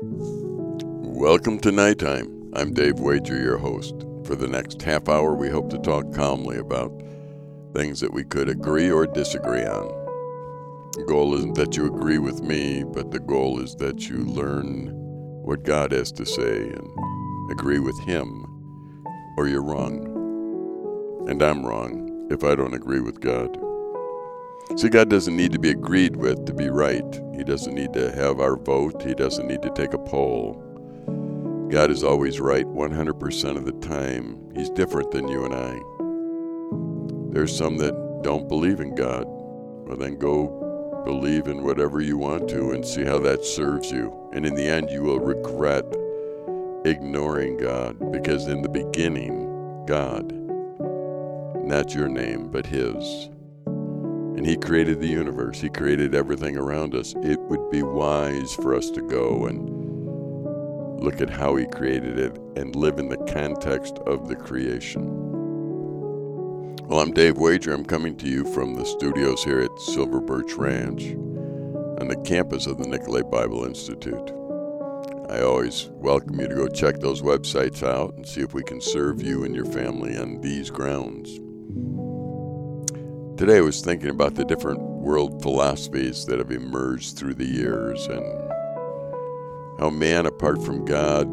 Welcome to Nighttime. I'm Dave Wager, your host. For the next half hour, we hope to talk calmly about things that we could agree or disagree on. The goal isn't that you agree with me, but the goal is that you learn what God has to say and agree with Him, or you're wrong. And I'm wrong if I don't agree with God. See, God doesn't need to be agreed with to be right. He doesn't need to have our vote. He doesn't need to take a poll. God is always right 100% of the time. He's different than you and I. There's some that don't believe in God. Well, then go believe in whatever you want to and see how that serves you. And in the end, you will regret ignoring God because in the beginning, God, not your name, but His. And He created the universe, He created everything around us. It would be wise for us to go and look at how he created it, and live in the context of the creation. Well, I'm Dave Wager. I'm coming to you from the studios here at Silver Birch Ranch on the campus of the Nicolet Bible Institute. I always welcome you to go check those websites out and see if we can serve you and your family on these grounds. Today I was thinking about the different world philosophies that have emerged through the years and how man, apart from God,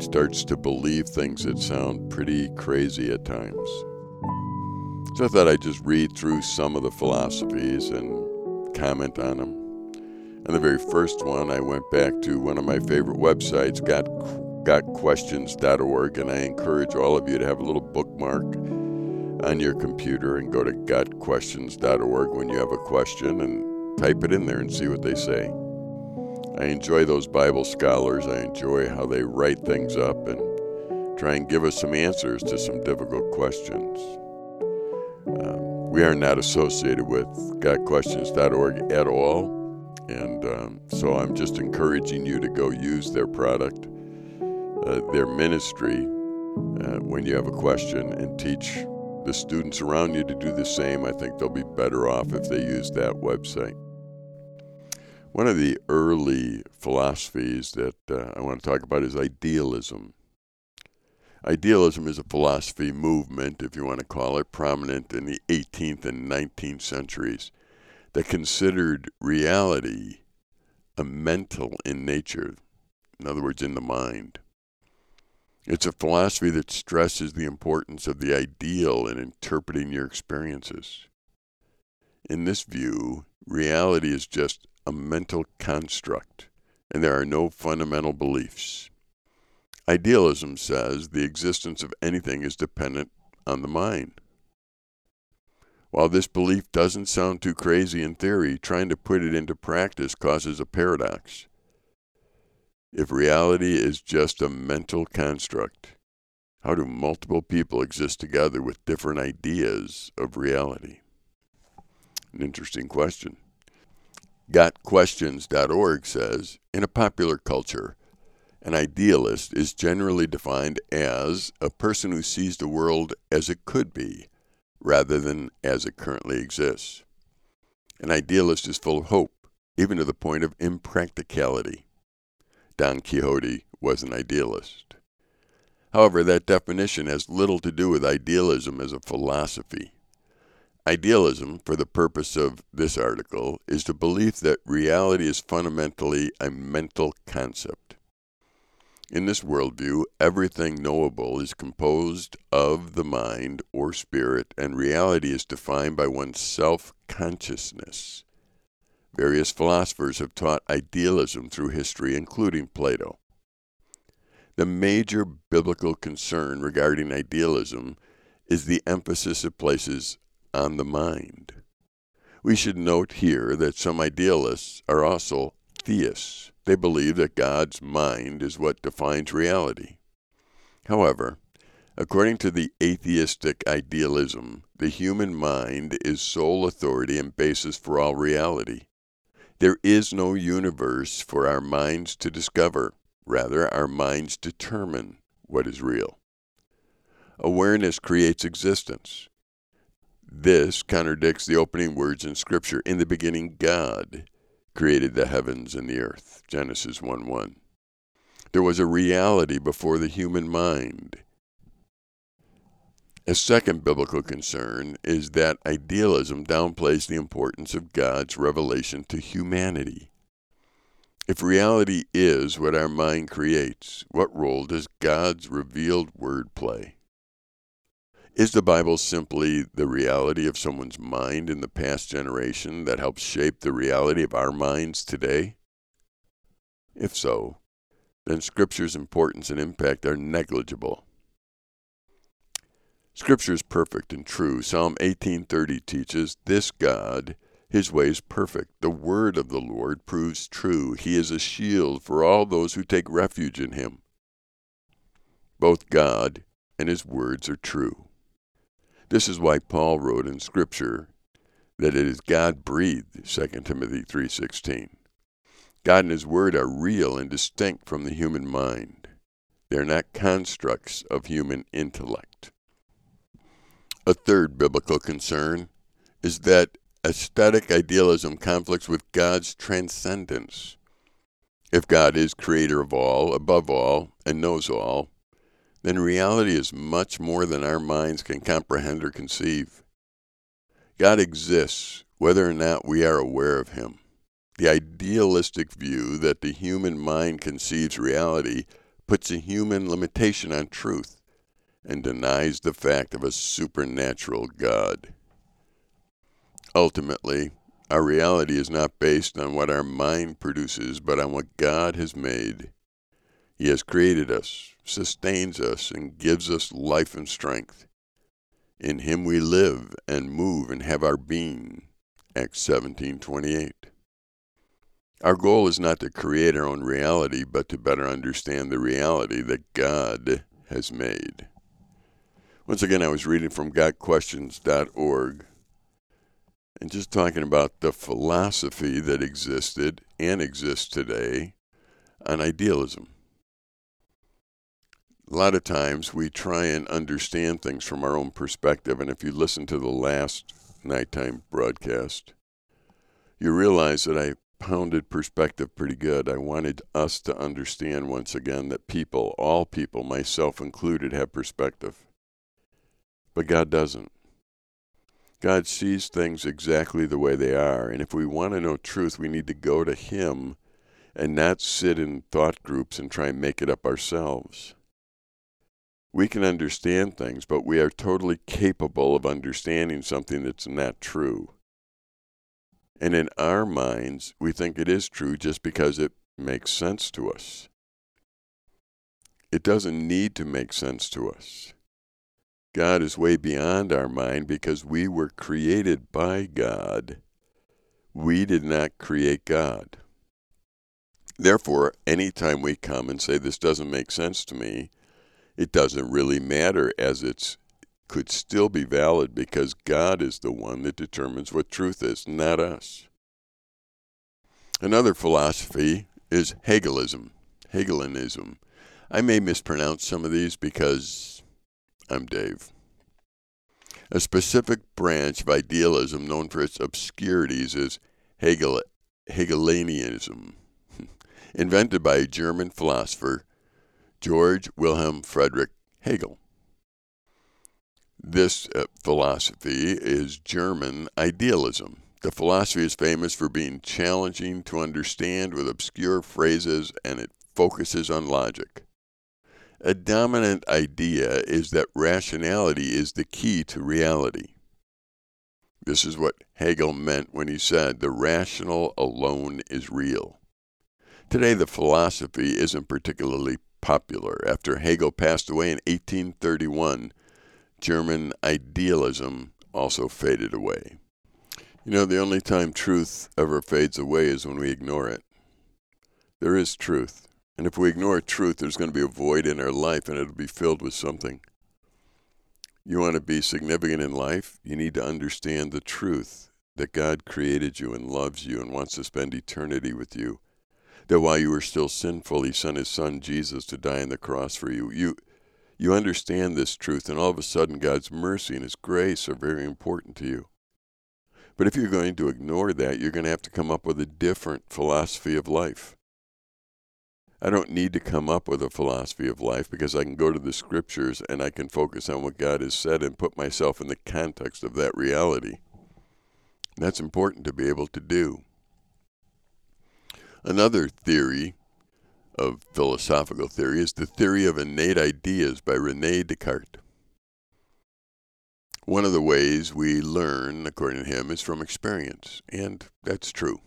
starts to believe things that sound pretty crazy at times. So I thought I'd just read through some of the philosophies and comment on them. And the very first one, I went back to one of my favorite websites, got, gotquestions.org, and I encourage all of you to have a little bookmark on your computer and go to gotquestions.org when you have a question and type it in there and see what they say. I enjoy those Bible scholars. I enjoy how they write things up and try and give us some answers to some difficult questions. Um, we are not associated with GotQuestions.org at all, and um, so I'm just encouraging you to go use their product, uh, their ministry, uh, when you have a question and teach the students around you to do the same. I think they'll be better off if they use that website. One of the early philosophies that uh, I want to talk about is idealism. Idealism is a philosophy movement, if you want to call it, prominent in the 18th and 19th centuries that considered reality a mental in nature, in other words, in the mind. It's a philosophy that stresses the importance of the ideal in interpreting your experiences. In this view, reality is just a mental construct, and there are no fundamental beliefs. Idealism says the existence of anything is dependent on the mind. While this belief doesn't sound too crazy in theory, trying to put it into practice causes a paradox. If reality is just a mental construct, how do multiple people exist together with different ideas of reality? An interesting question. GotQuestions.org says In a popular culture, an idealist is generally defined as a person who sees the world as it could be rather than as it currently exists. An idealist is full of hope, even to the point of impracticality. Don Quixote was an idealist. However, that definition has little to do with idealism as a philosophy. Idealism, for the purpose of this article, is the belief that reality is fundamentally a mental concept. In this worldview, everything knowable is composed of the mind or spirit, and reality is defined by one's self consciousness. Various philosophers have taught idealism through history, including Plato. The major biblical concern regarding idealism is the emphasis it places on the mind. We should note here that some idealists are also theists. They believe that God's mind is what defines reality. However, according to the atheistic idealism, the human mind is sole authority and basis for all reality. There is no universe for our minds to discover. Rather, our minds determine what is real. Awareness creates existence. This contradicts the opening words in Scripture In the beginning, God created the heavens and the earth. Genesis 1 1. There was a reality before the human mind. A second biblical concern is that idealism downplays the importance of God's revelation to humanity. If reality is what our mind creates, what role does God's revealed word play? Is the Bible simply the reality of someone's mind in the past generation that helps shape the reality of our minds today? If so, then Scripture's importance and impact are negligible. Scripture is perfect and true. Psalm 18:30 teaches, "This God, his way is perfect. The word of the Lord proves true. He is a shield for all those who take refuge in him." Both God and his words are true. This is why Paul wrote in Scripture that it is God breathed, 2 Timothy 3:16. God and his word are real and distinct from the human mind. They are not constructs of human intellect. A third biblical concern is that atheistic idealism conflicts with God's transcendence. If God is creator of all, above all, and knows all, then reality is much more than our minds can comprehend or conceive. God exists whether or not we are aware of him. The idealistic view that the human mind conceives reality puts a human limitation on truth and denies the fact of a supernatural God. Ultimately, our reality is not based on what our mind produces, but on what God has made. He has created us, sustains us, and gives us life and strength. In him we live and move and have our being. Acts 17:28. Our goal is not to create our own reality, but to better understand the reality that God has made. Once again, I was reading from GotQuestions.org and just talking about the philosophy that existed and exists today on idealism. A lot of times we try and understand things from our own perspective, and if you listen to the last nighttime broadcast, you realize that I pounded perspective pretty good. I wanted us to understand once again that people, all people, myself included, have perspective. But God doesn't. God sees things exactly the way they are. And if we want to know truth, we need to go to Him and not sit in thought groups and try and make it up ourselves. We can understand things, but we are totally capable of understanding something that's not true. And in our minds, we think it is true just because it makes sense to us. It doesn't need to make sense to us. God is way beyond our mind because we were created by God. We did not create God. Therefore, anytime we come and say this doesn't make sense to me, it doesn't really matter as it could still be valid because God is the one that determines what truth is, not us. Another philosophy is Hegelism, Hegelianism. I may mispronounce some of these because I'm Dave. A specific branch of idealism known for its obscurities is Hegel, Hegelianism, invented by German philosopher, George Wilhelm Friedrich Hegel. This uh, philosophy is German idealism. The philosophy is famous for being challenging to understand with obscure phrases and it focuses on logic. A dominant idea is that rationality is the key to reality. This is what Hegel meant when he said the rational alone is real. Today, the philosophy isn't particularly popular. After Hegel passed away in 1831, German idealism also faded away. You know, the only time truth ever fades away is when we ignore it. There is truth. And if we ignore truth, there's going to be a void in our life and it'll be filled with something. You want to be significant in life? You need to understand the truth that God created you and loves you and wants to spend eternity with you. That while you were still sinful, He sent His Son Jesus to die on the cross for you. You, you understand this truth, and all of a sudden, God's mercy and His grace are very important to you. But if you're going to ignore that, you're going to have to come up with a different philosophy of life. I don't need to come up with a philosophy of life because I can go to the scriptures and I can focus on what God has said and put myself in the context of that reality. That's important to be able to do. Another theory of philosophical theory is the theory of innate ideas by Rene Descartes. One of the ways we learn, according to him, is from experience, and that's true.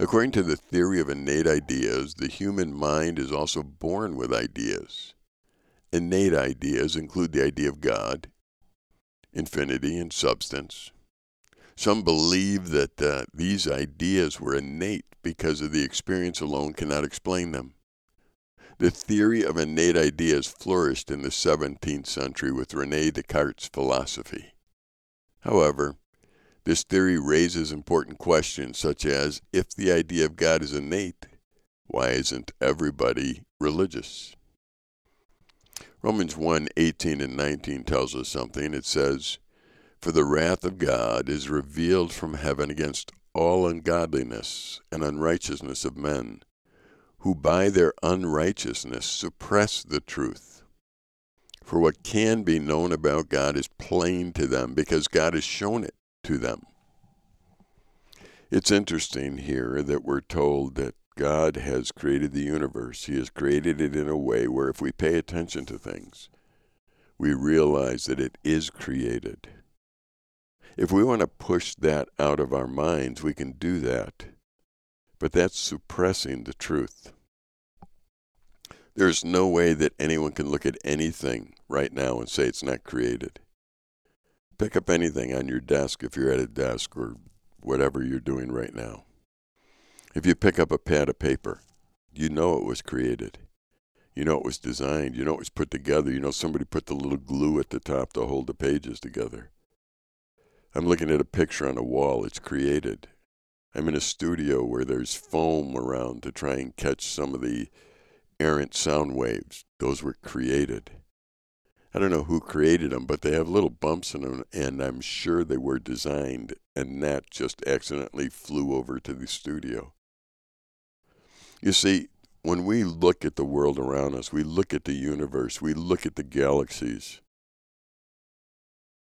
According to the theory of innate ideas, the human mind is also born with ideas. Innate ideas include the idea of God, infinity, and substance. Some believe that uh, these ideas were innate because of the experience alone cannot explain them. The theory of innate ideas flourished in the 17th century with Rene Descartes' philosophy. However, this theory raises important questions such as if the idea of God is innate, why isn't everybody religious? Romans 1 18 and 19 tells us something. It says, For the wrath of God is revealed from heaven against all ungodliness and unrighteousness of men, who by their unrighteousness suppress the truth. For what can be known about God is plain to them because God has shown it to them. It's interesting here that we're told that God has created the universe. He has created it in a way where if we pay attention to things, we realize that it is created. If we want to push that out of our minds, we can do that. But that's suppressing the truth. There's no way that anyone can look at anything right now and say it's not created pick up anything on your desk if you're at a desk or whatever you're doing right now. If you pick up a pad of paper, you know it was created. You know it was designed. You know it was put together. You know somebody put the little glue at the top to hold the pages together. I'm looking at a picture on a wall. It's created. I'm in a studio where there's foam around to try and catch some of the errant sound waves. Those were created. I don't know who created them, but they have little bumps in them, and I'm sure they were designed, and that just accidentally flew over to the studio. You see, when we look at the world around us, we look at the universe, we look at the galaxies,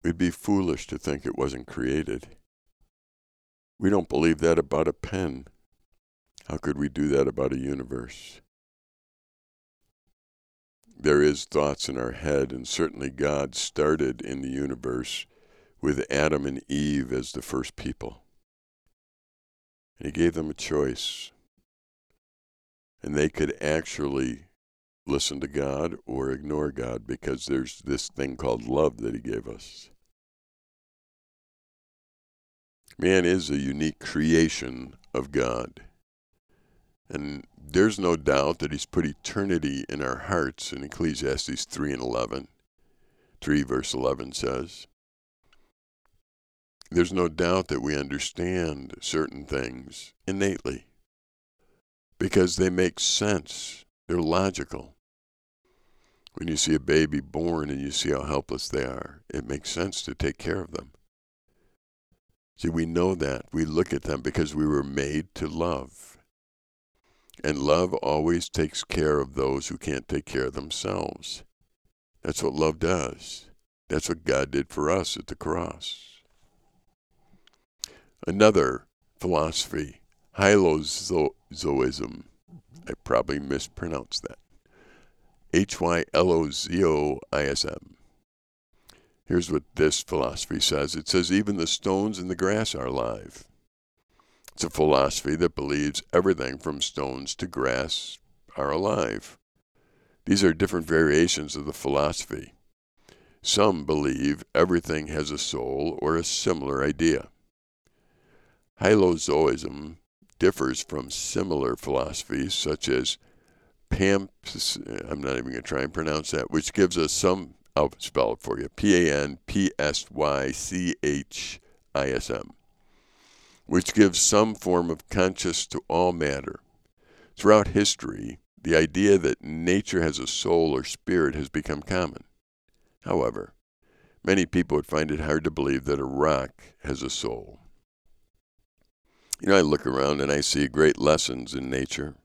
we'd be foolish to think it wasn't created. We don't believe that about a pen. How could we do that about a universe? There is thoughts in our head, and certainly God started in the universe with Adam and Eve as the first people. And he gave them a choice. And they could actually listen to God or ignore God because there's this thing called love that he gave us. Man is a unique creation of God. And there's no doubt that he's put eternity in our hearts in Ecclesiastes 3 and 11. 3 verse 11 says, There's no doubt that we understand certain things innately because they make sense. They're logical. When you see a baby born and you see how helpless they are, it makes sense to take care of them. See, we know that. We look at them because we were made to love. And love always takes care of those who can't take care of themselves. That's what love does. That's what God did for us at the cross. Another philosophy, Hylozoism. I probably mispronounced that. H Y L O Z O I S M. Here's what this philosophy says it says, even the stones in the grass are alive. It's a philosophy that believes everything from stones to grass are alive. These are different variations of the philosophy. Some believe everything has a soul or a similar idea. Hylozoism differs from similar philosophies such as Pamps, I'm not even going to try and pronounce that, which gives us some, I'll spell it for you P A N P S Y C H I S M which gives some form of conscience to all matter. Throughout history, the idea that nature has a soul or spirit has become common. However, many people would find it hard to believe that a rock has a soul. You know, I look around and I see great lessons in nature.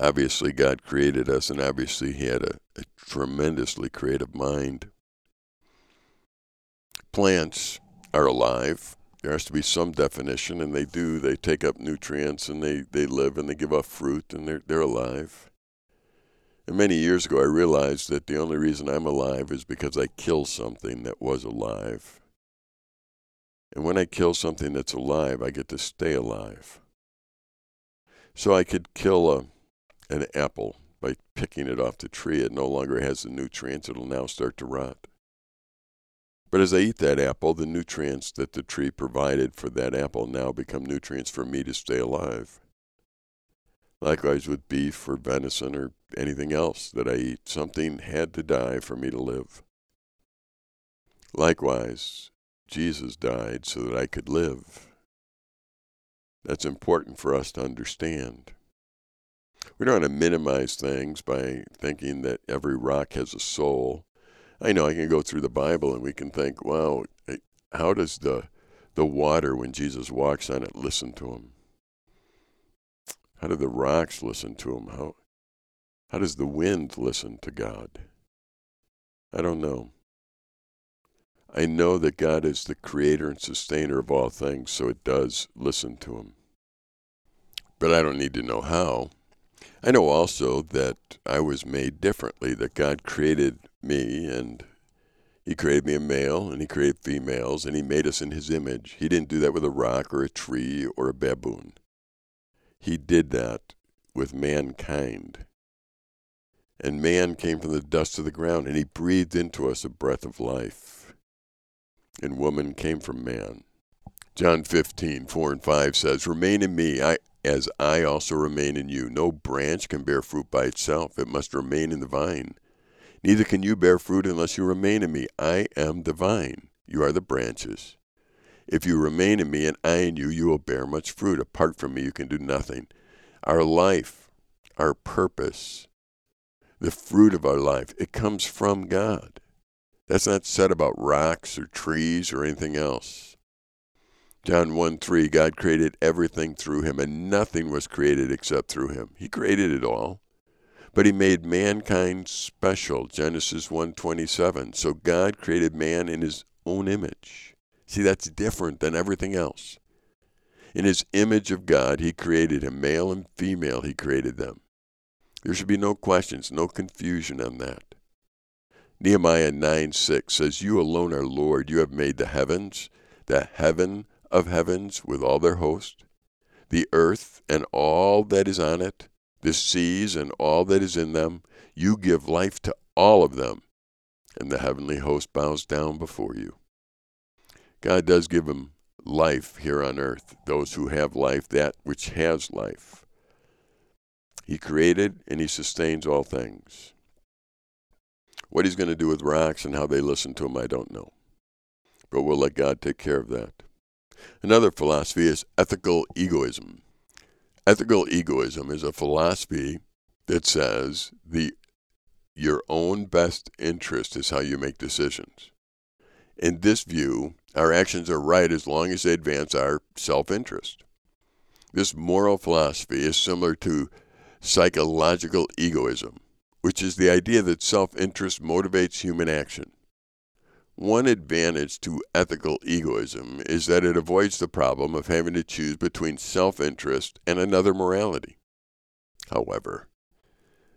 Obviously, God created us, and obviously, He had a, a tremendously creative mind. Plants are alive. There has to be some definition, and they do. They take up nutrients, and they, they live, and they give off fruit, and they're, they're alive. And many years ago, I realized that the only reason I'm alive is because I kill something that was alive. And when I kill something that's alive, I get to stay alive. So I could kill a an apple by picking it off the tree. It no longer has the nutrients, it'll now start to rot. But as I eat that apple, the nutrients that the tree provided for that apple now become nutrients for me to stay alive. Likewise with beef or venison or anything else that I eat, something had to die for me to live. Likewise, Jesus died so that I could live. That's important for us to understand we don't want to minimize things by thinking that every rock has a soul. I know I can go through the Bible and we can think, wow, how does the the water when Jesus walks on it listen to him? How do the rocks listen to him? How how does the wind listen to God? I don't know. I know that God is the creator and sustainer of all things, so it does listen to him. But I don't need to know how. I know also that I was made differently, that God created me and He created me a male and He created females and He made us in His image. He didn't do that with a rock or a tree or a baboon. He did that with mankind. And man came from the dust of the ground and He breathed into us a breath of life. And woman came from man. John 15, 4 and 5 says, Remain in me, I, as I also remain in you. No branch can bear fruit by itself, it must remain in the vine. Neither can you bear fruit unless you remain in me. I am the vine, you are the branches. If you remain in me and I in you, you will bear much fruit. Apart from me, you can do nothing. Our life, our purpose, the fruit of our life, it comes from God. That's not said about rocks or trees or anything else. John 1 3, God created everything through him, and nothing was created except through him. He created it all. But he made mankind special. Genesis 1:27. So God created man in his own image. See, that's different than everything else. In his image of God, he created him, male and female, he created them. There should be no questions, no confusion on that. Nehemiah 9 6 says, You alone are Lord. You have made the heavens, the heaven of heavens with all their host, the earth and all that is on it, the seas and all that is in them. You give life to all of them, and the heavenly host bows down before you. God does give them life here on earth, those who have life, that which has life. He created and He sustains all things. What He's going to do with rocks and how they listen to Him, I don't know. But we'll let God take care of that. Another philosophy is ethical egoism. Ethical egoism is a philosophy that says the your own best interest is how you make decisions. In this view, our actions are right as long as they advance our self interest. This moral philosophy is similar to psychological egoism, which is the idea that self interest motivates human action. One advantage to ethical egoism is that it avoids the problem of having to choose between self interest and another morality. However,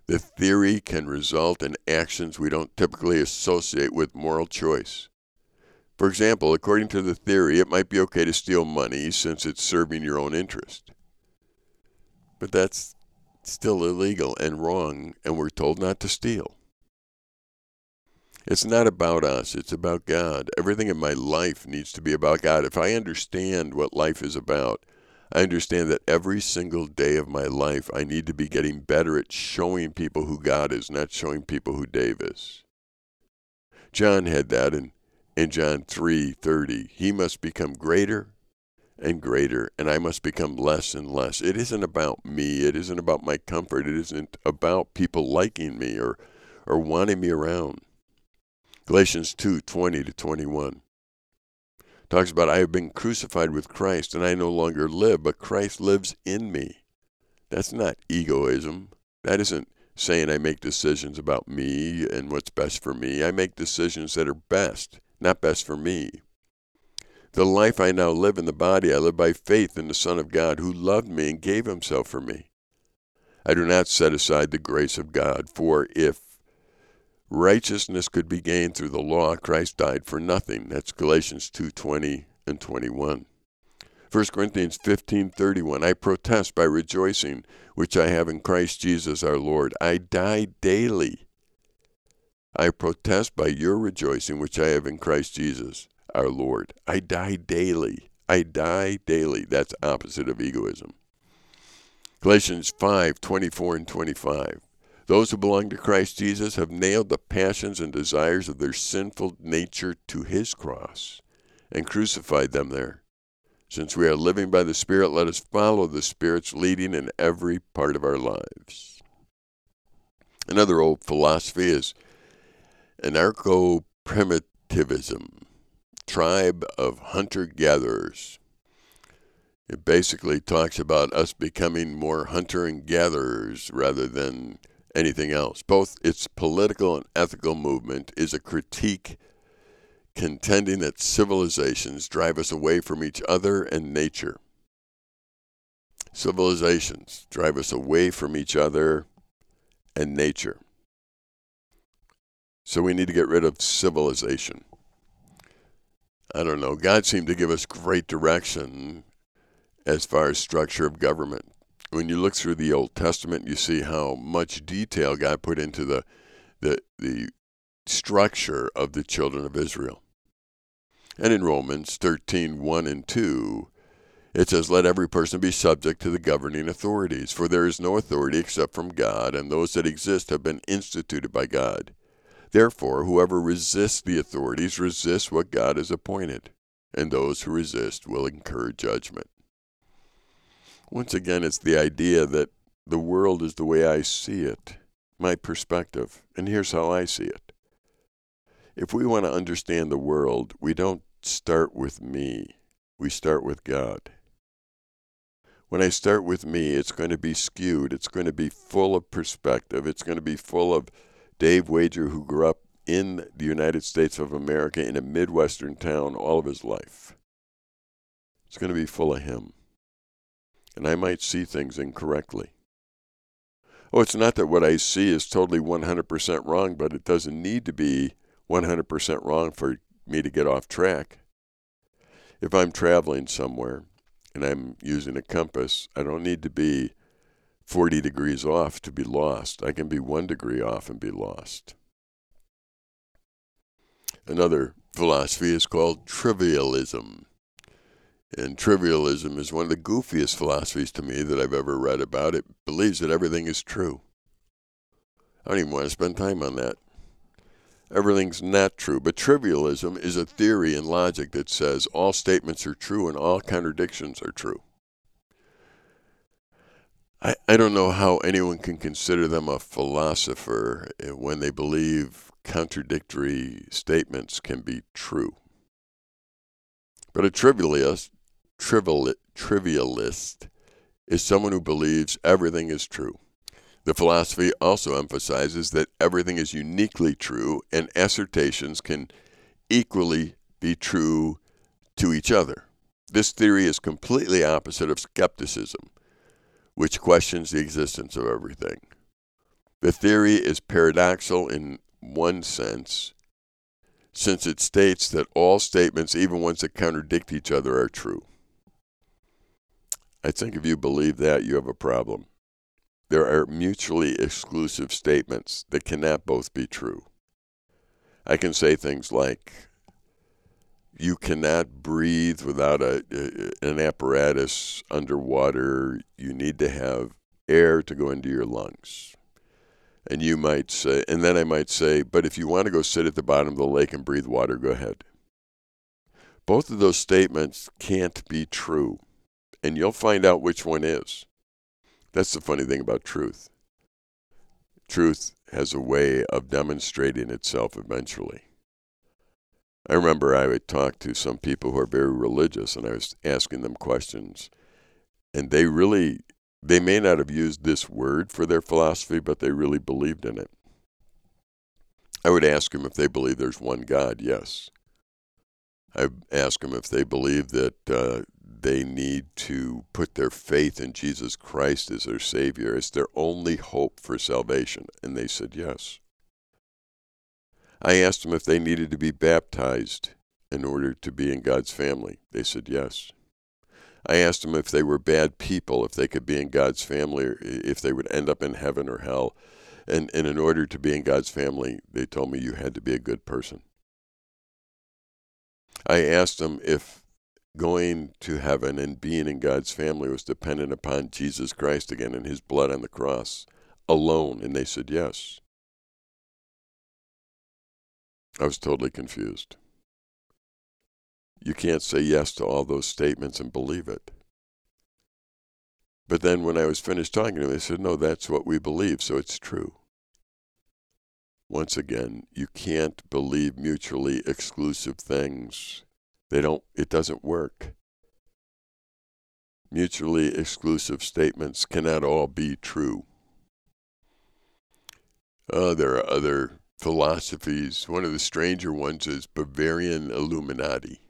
the theory can result in actions we don't typically associate with moral choice. For example, according to the theory, it might be okay to steal money since it's serving your own interest. But that's still illegal and wrong, and we're told not to steal. It's not about us, it's about God. Everything in my life needs to be about God. If I understand what life is about, I understand that every single day of my life, I need to be getting better at showing people who God is, not showing people who Dave is. John had that in, in John 3:30. He must become greater and greater, and I must become less and less. It isn't about me. It isn't about my comfort. It isn't about people liking me or, or wanting me around. Galatians 2 20 to 21. talks about I have been crucified with Christ and I no longer live, but Christ lives in me. That's not egoism. That isn't saying I make decisions about me and what's best for me. I make decisions that are best, not best for me. The life I now live in the body, I live by faith in the Son of God who loved me and gave himself for me. I do not set aside the grace of God, for if righteousness could be gained through the law, Christ died for nothing. That's Galatians 2:20 and 21. 1 Corinthians 15:31 I protest by rejoicing which I have in Christ Jesus our Lord. I die daily. I protest by your rejoicing which I have in Christ Jesus our Lord. I die daily. I die daily. That's opposite of egoism. Galatians 5:24 and 25 those who belong to Christ Jesus have nailed the passions and desires of their sinful nature to his cross and crucified them there. Since we are living by the Spirit, let us follow the Spirit's leading in every part of our lives. Another old philosophy is anarcho primitivism, tribe of hunter gatherers. It basically talks about us becoming more hunter and gatherers rather than anything else. Both its political and ethical movement is a critique contending that civilizations drive us away from each other and nature. Civilizations drive us away from each other and nature. So we need to get rid of civilization. I don't know. God seemed to give us great direction as far as structure of government when you look through the Old Testament, you see how much detail God put into the the the structure of the children of Israel. And in Romans 13, 1 and 2, it says, Let every person be subject to the governing authorities, for there is no authority except from God, and those that exist have been instituted by God. Therefore, whoever resists the authorities resists what God has appointed, and those who resist will incur judgment. Once again, it's the idea that the world is the way I see it, my perspective, and here's how I see it. If we want to understand the world, we don't start with me, we start with God. When I start with me, it's going to be skewed. It's going to be full of perspective. It's going to be full of Dave Wager, who grew up in the United States of America in a Midwestern town all of his life. It's going to be full of him and I might see things incorrectly. Oh, it's not that what I see is totally 100% wrong, but it doesn't need to be 100% wrong for me to get off track. If I'm traveling somewhere and I'm using a compass, I don't need to be 40 degrees off to be lost. I can be one degree off and be lost. Another philosophy is called trivialism. And trivialism is one of the goofiest philosophies to me that I've ever read about. It believes that everything is true. I don't even want to spend time on that. Everything's not true. But trivialism is a theory in logic that says all statements are true and all contradictions are true. I, I don't know how anyone can consider them a philosopher eh, when they believe contradictory statements can be true. But a trivialist trivial, trivialist is someone who believes everything is true. The philosophy also emphasizes that everything is uniquely true and assertions can equally be true to each other. This theory is completely opposite of skepticism, which questions the existence of everything. The theory is paradoxical in one sense, since it states that all statements, even ones that contradict each other, are true. I think if you believe that, you have a problem. There are mutually exclusive statements that cannot both be true. I can say things like, you cannot breathe without a, an apparatus underwater. You need to have air to go into your lungs. And you might say, and then I might say, but if you want to go sit at the bottom of the lake and breathe water, go ahead. Both of those statements can't be true and you'll find out which one is. That's the funny thing about truth. Truth has a way of demonstrating itself eventually. I remember I would talk to some people who are very religious and I was asking them questions. And they really, they may not have used this word for their philosophy, but they really believed in it. I would ask them if they believe there's one God. Yes. I ask them if they believe that uh, they need to put their faith in Jesus Christ as their Savior, as their only hope for salvation. And they said yes. I asked them if they needed to be baptized in order to be in God's family. They said yes. I asked them if they were bad people, if they could be in God's family, or if they would end up in heaven or hell. And, and in order to be in God's family, they told me you had to be a good person. I asked them if going to heaven and being in God's family was dependent upon Jesus Christ again and his blood on the cross alone. And they said yes. I was totally confused. You can't say yes to all those statements and believe it. But then when I was finished talking to them, they said, no, that's what we believe, so it's true. Once again, you can't believe mutually exclusive things. They don't, it doesn't work. Mutually exclusive statements cannot all be true. Uh, there are other philosophies. One of the stranger ones is Bavarian Illuminati.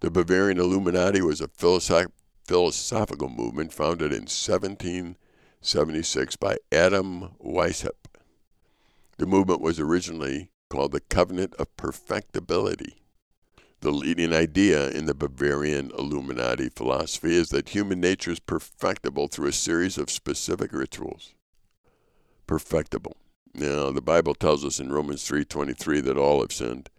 The Bavarian Illuminati was a philosoph- philosophical movement founded in 1776 by Adam Weishaupt. The movement was originally called the Covenant of Perfectibility. The leading idea in the Bavarian Illuminati philosophy is that human nature is perfectible through a series of specific rituals. Perfectible. Now, the Bible tells us in Romans 3:23 that all have sinned.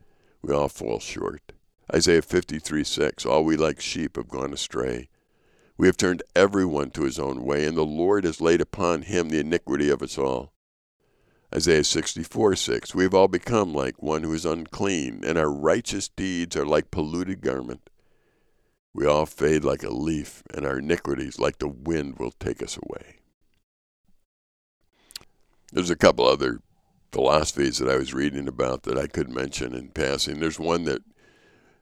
We all fall short. Isaiah 53:6 All we like sheep have gone astray. We have turned everyone to his own way, and the Lord has laid upon him the iniquity of us all. Isaiah 64 6. We have all become like one who is unclean, and our righteous deeds are like polluted garment. We all fade like a leaf, and our iniquities, like the wind, will take us away. There's a couple other philosophies that I was reading about that I could mention in passing. There's one that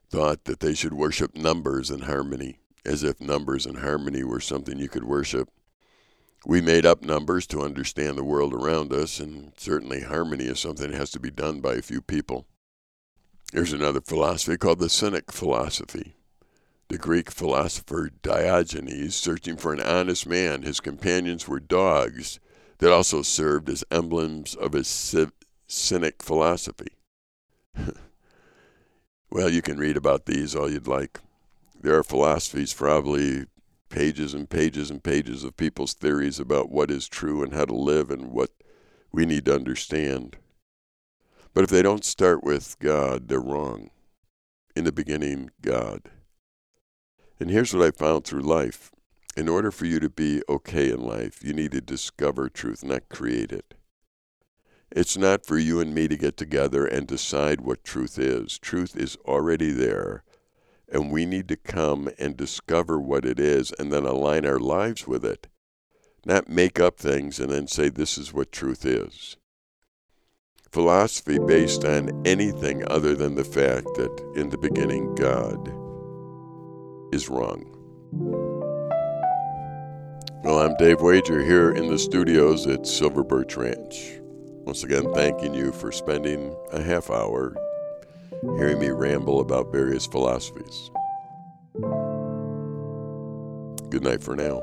thought that they should worship numbers and harmony, as if numbers and harmony were something you could worship. We made up numbers to understand the world around us, and certainly harmony is something that has to be done by a few people. There's another philosophy called the Cynic philosophy. The Greek philosopher Diogenes, searching for an honest man, his companions were dogs that also served as emblems of his cynic philosophy. well, you can read about these all you'd like. There are philosophies, probably pages and pages and pages of people's theories about what is true and how to live and what we need to understand. But if they don't start with God, they're wrong. In the beginning, God. And here's what I found through life in order for you to be okay in life, you need to discover truth, not create it. It's not for you and me to get together and decide what truth is. Truth is already there, and we need to come and discover what it is and then align our lives with it, not make up things and then say this is what truth is. Philosophy based on anything other than the fact that in the beginning God is wrong. Well, I'm Dave Wager here in the studios at Silver Birch Ranch. Once again, thanking you for spending a half hour hearing me ramble about various philosophies. Good night for now.